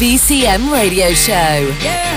BCM Radio Show. Yeah,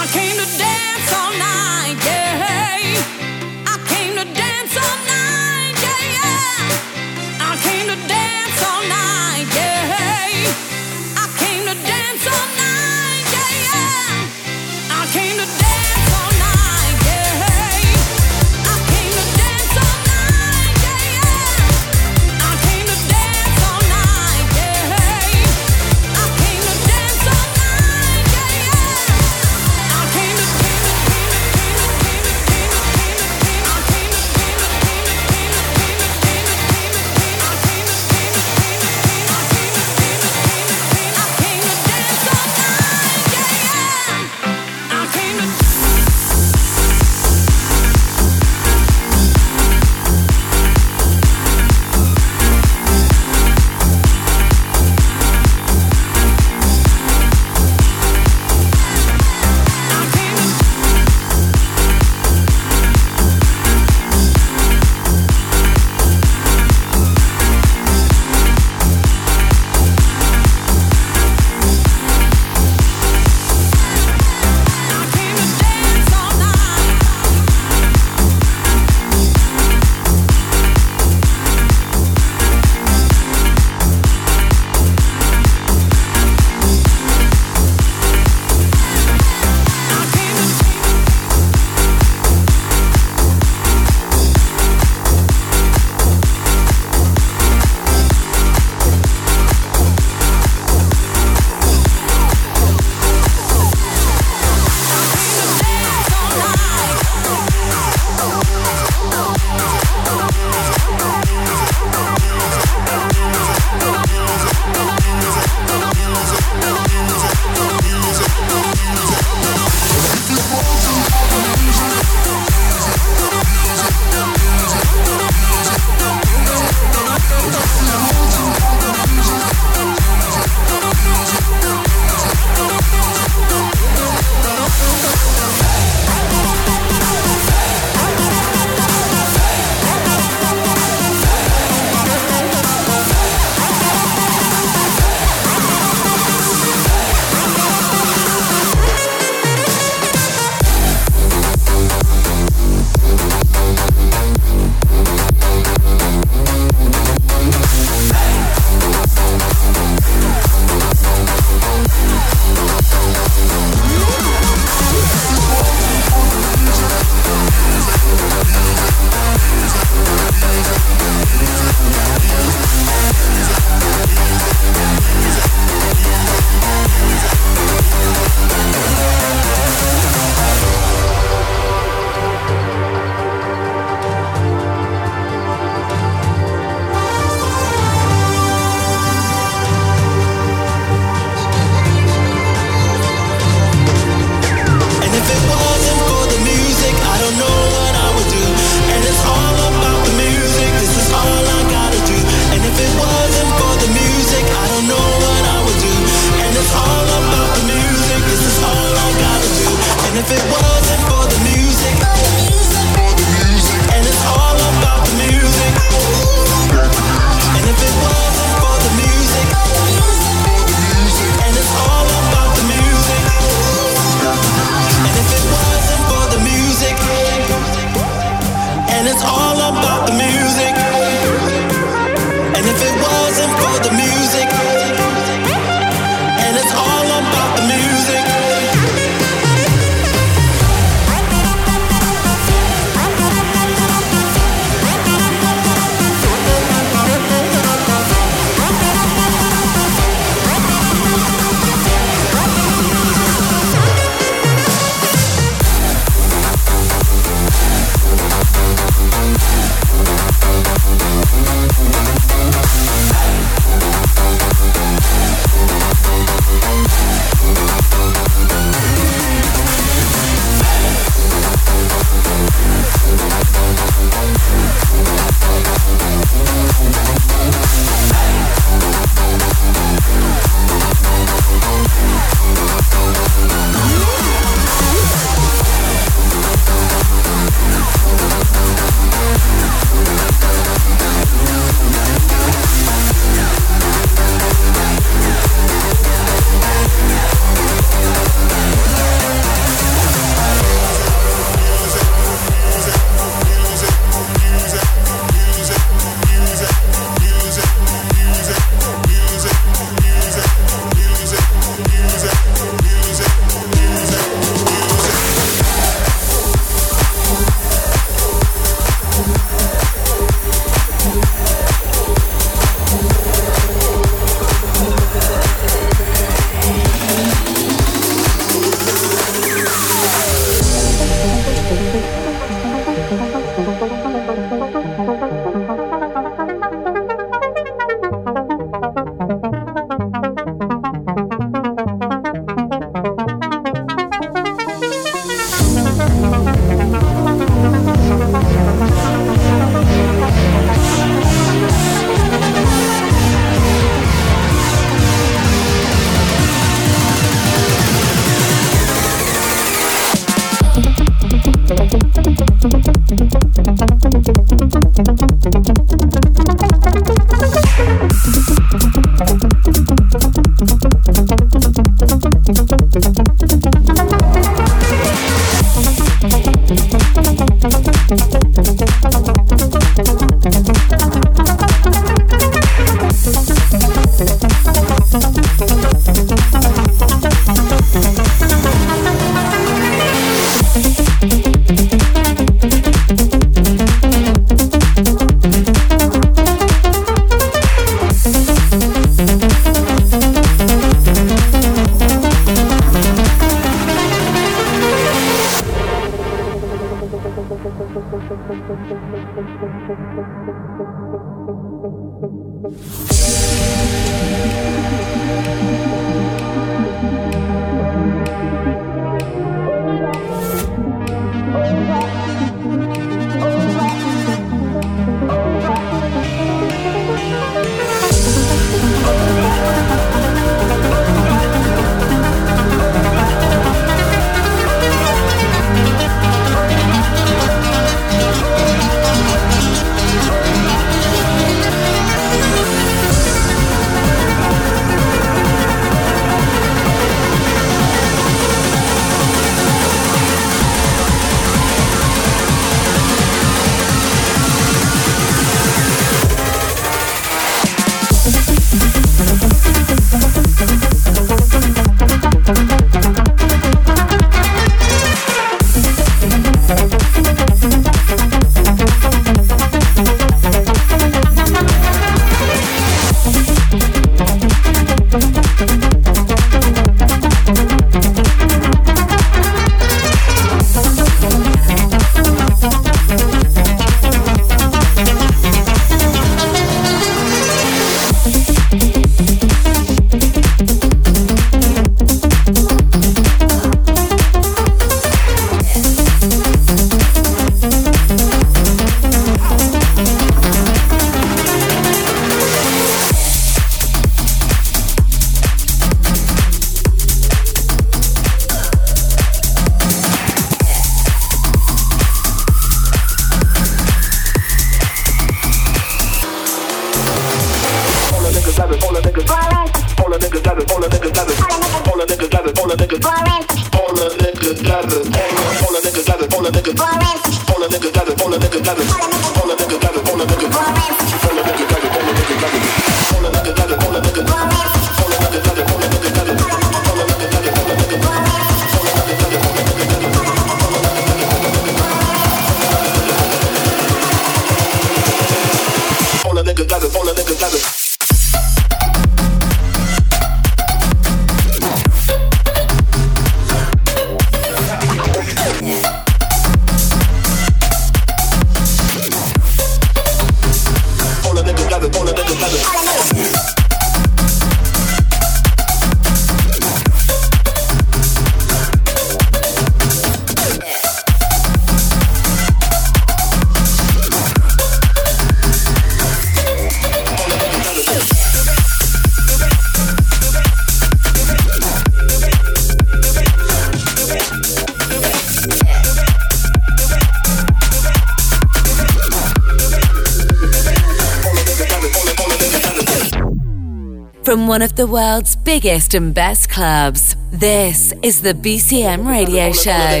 one of the world's biggest and best clubs. This is the BCM Radio Show.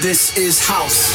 This is house.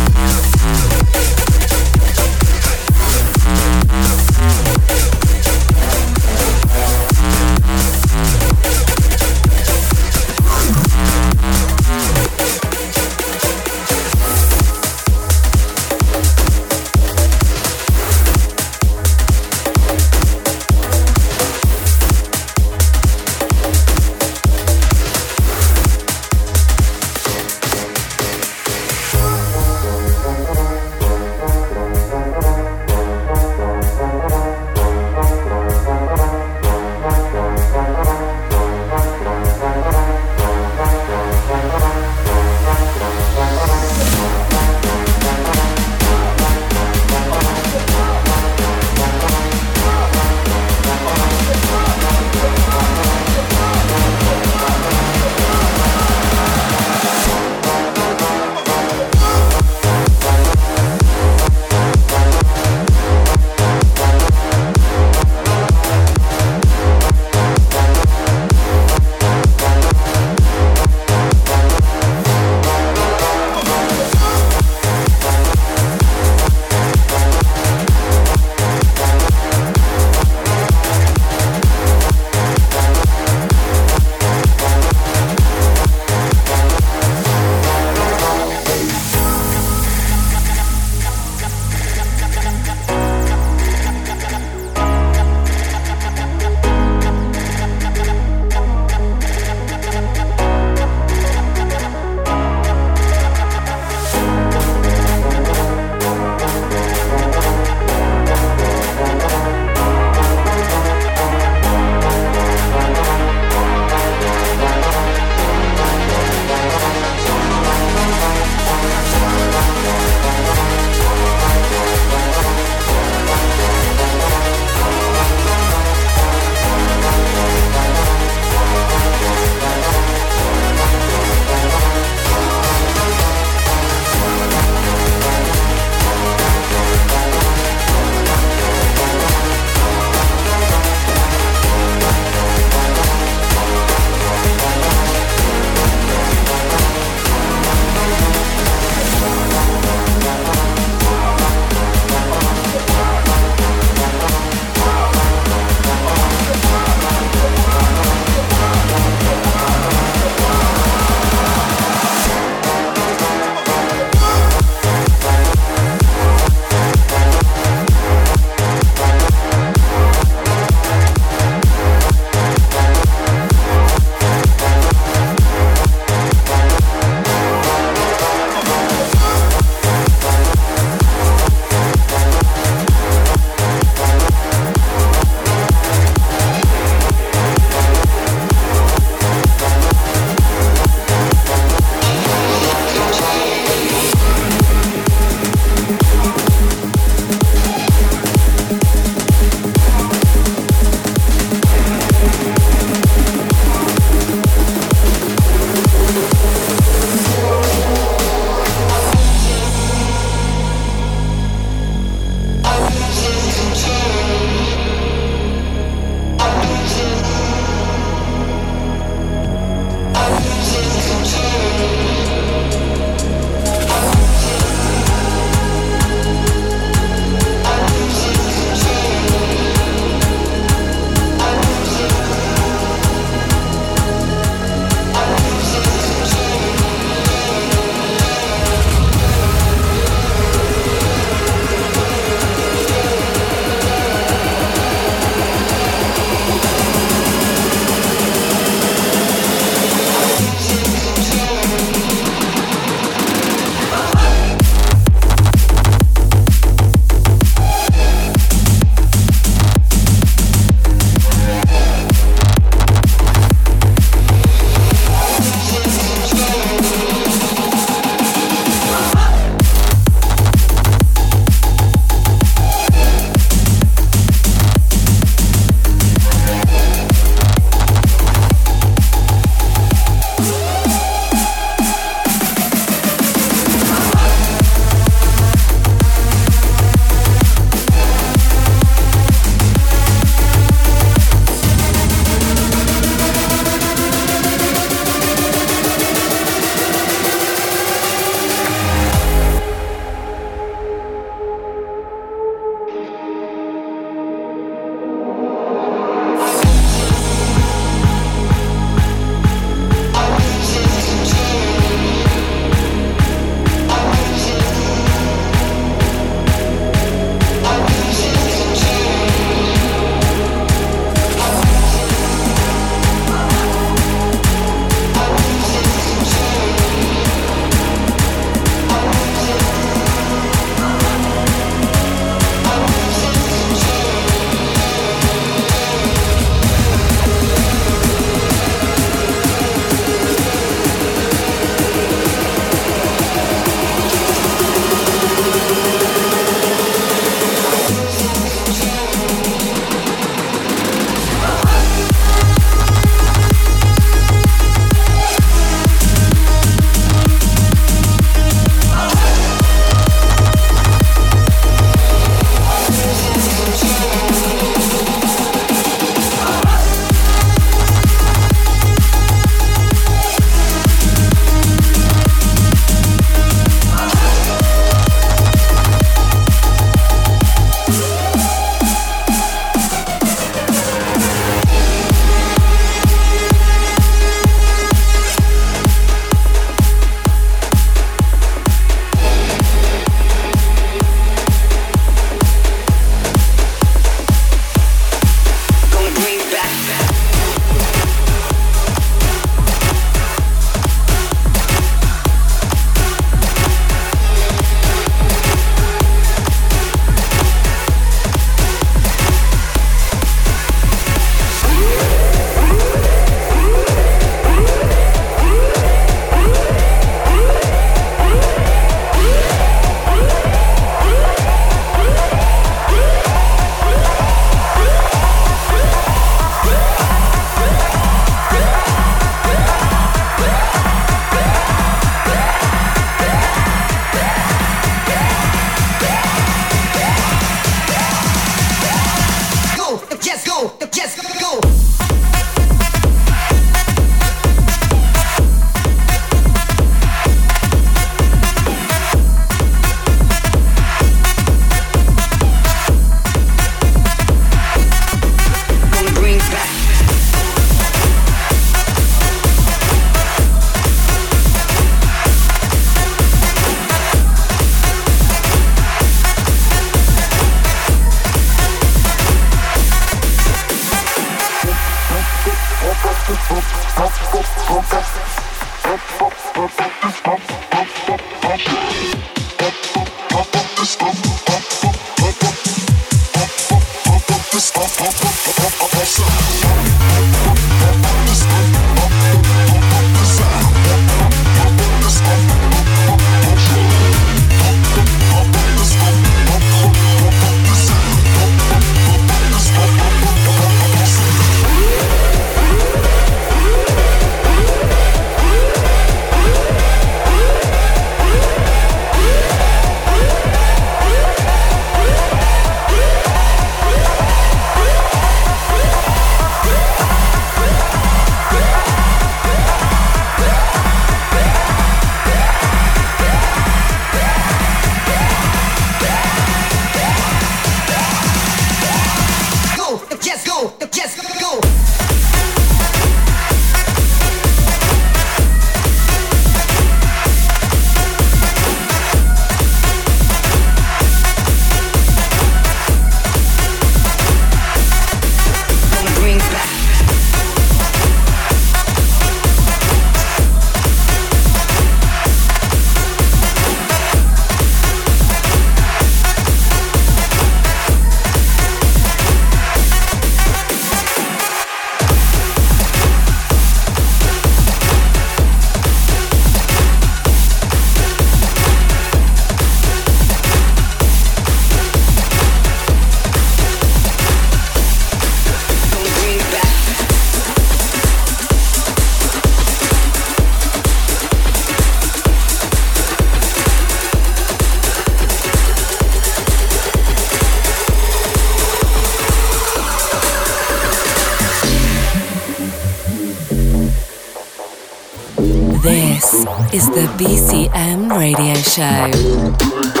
BCM Radio Show.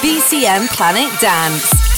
BCM Planet Dance.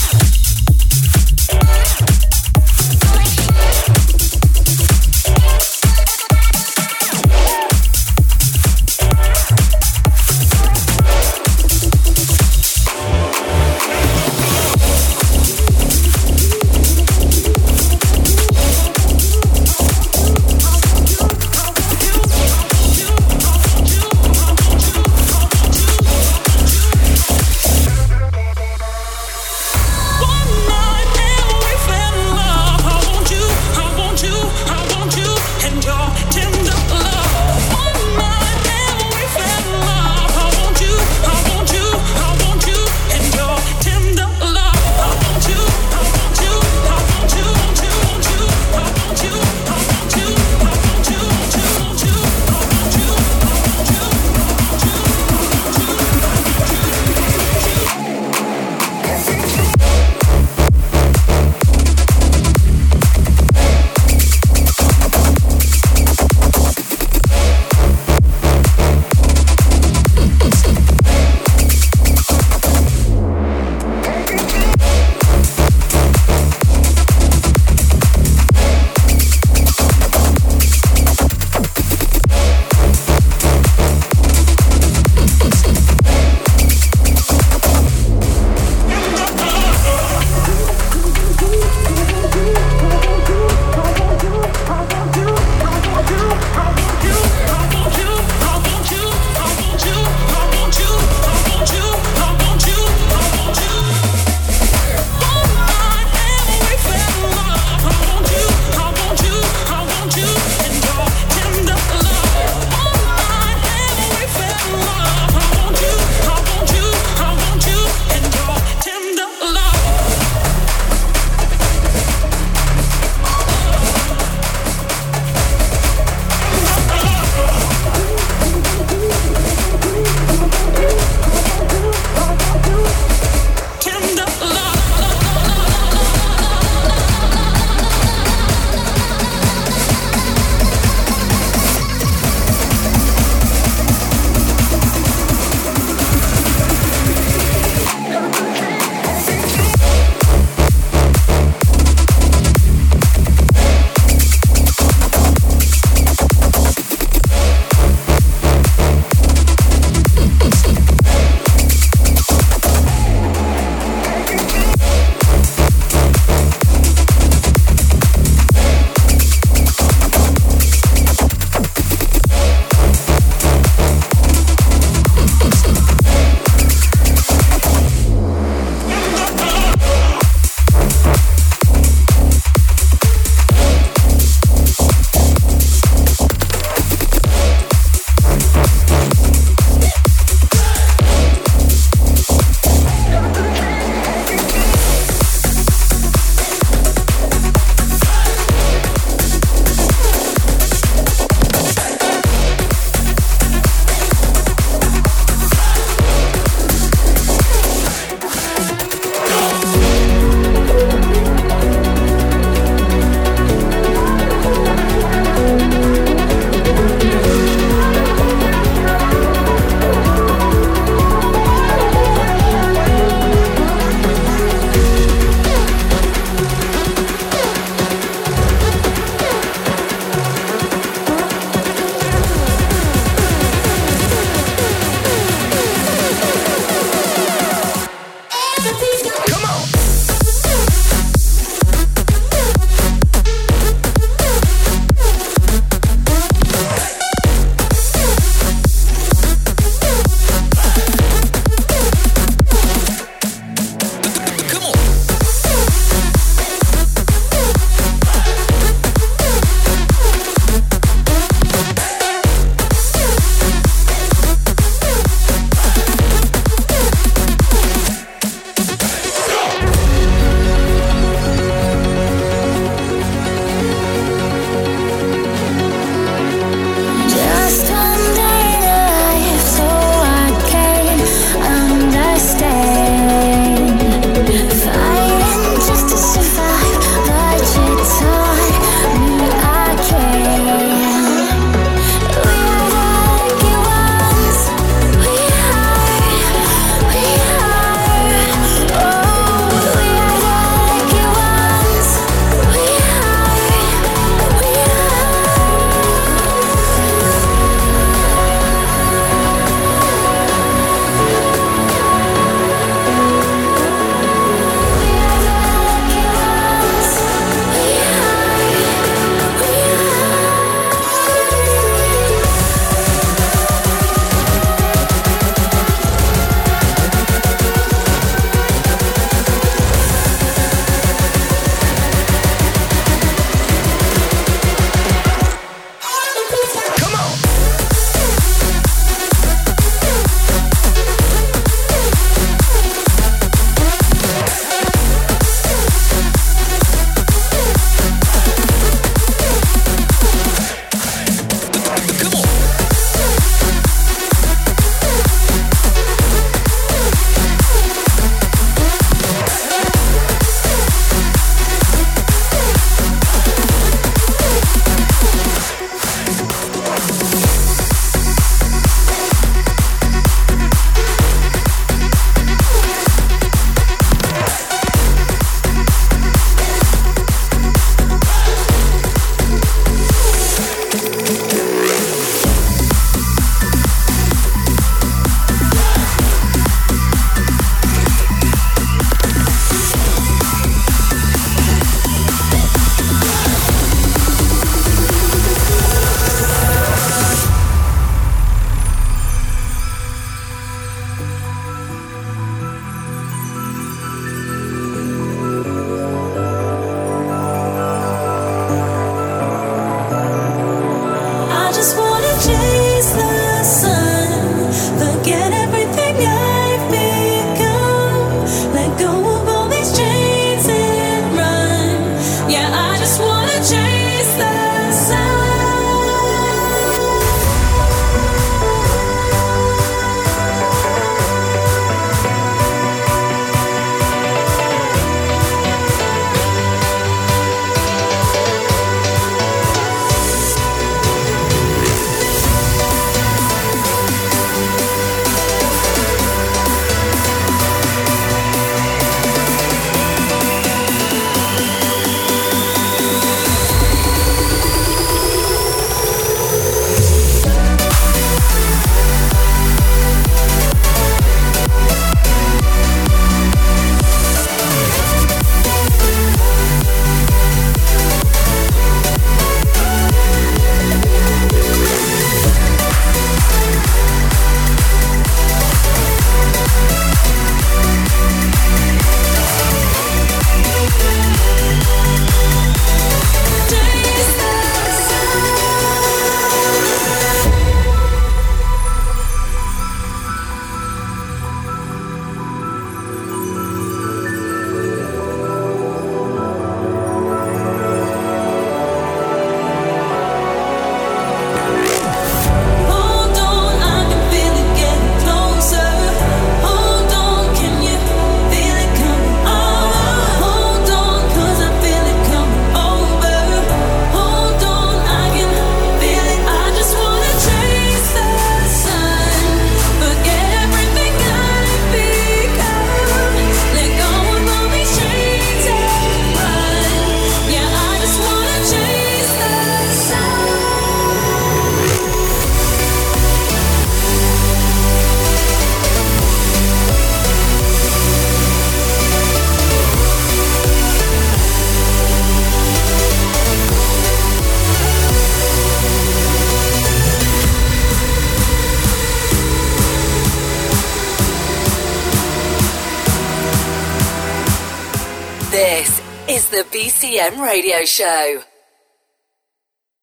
Radio Show.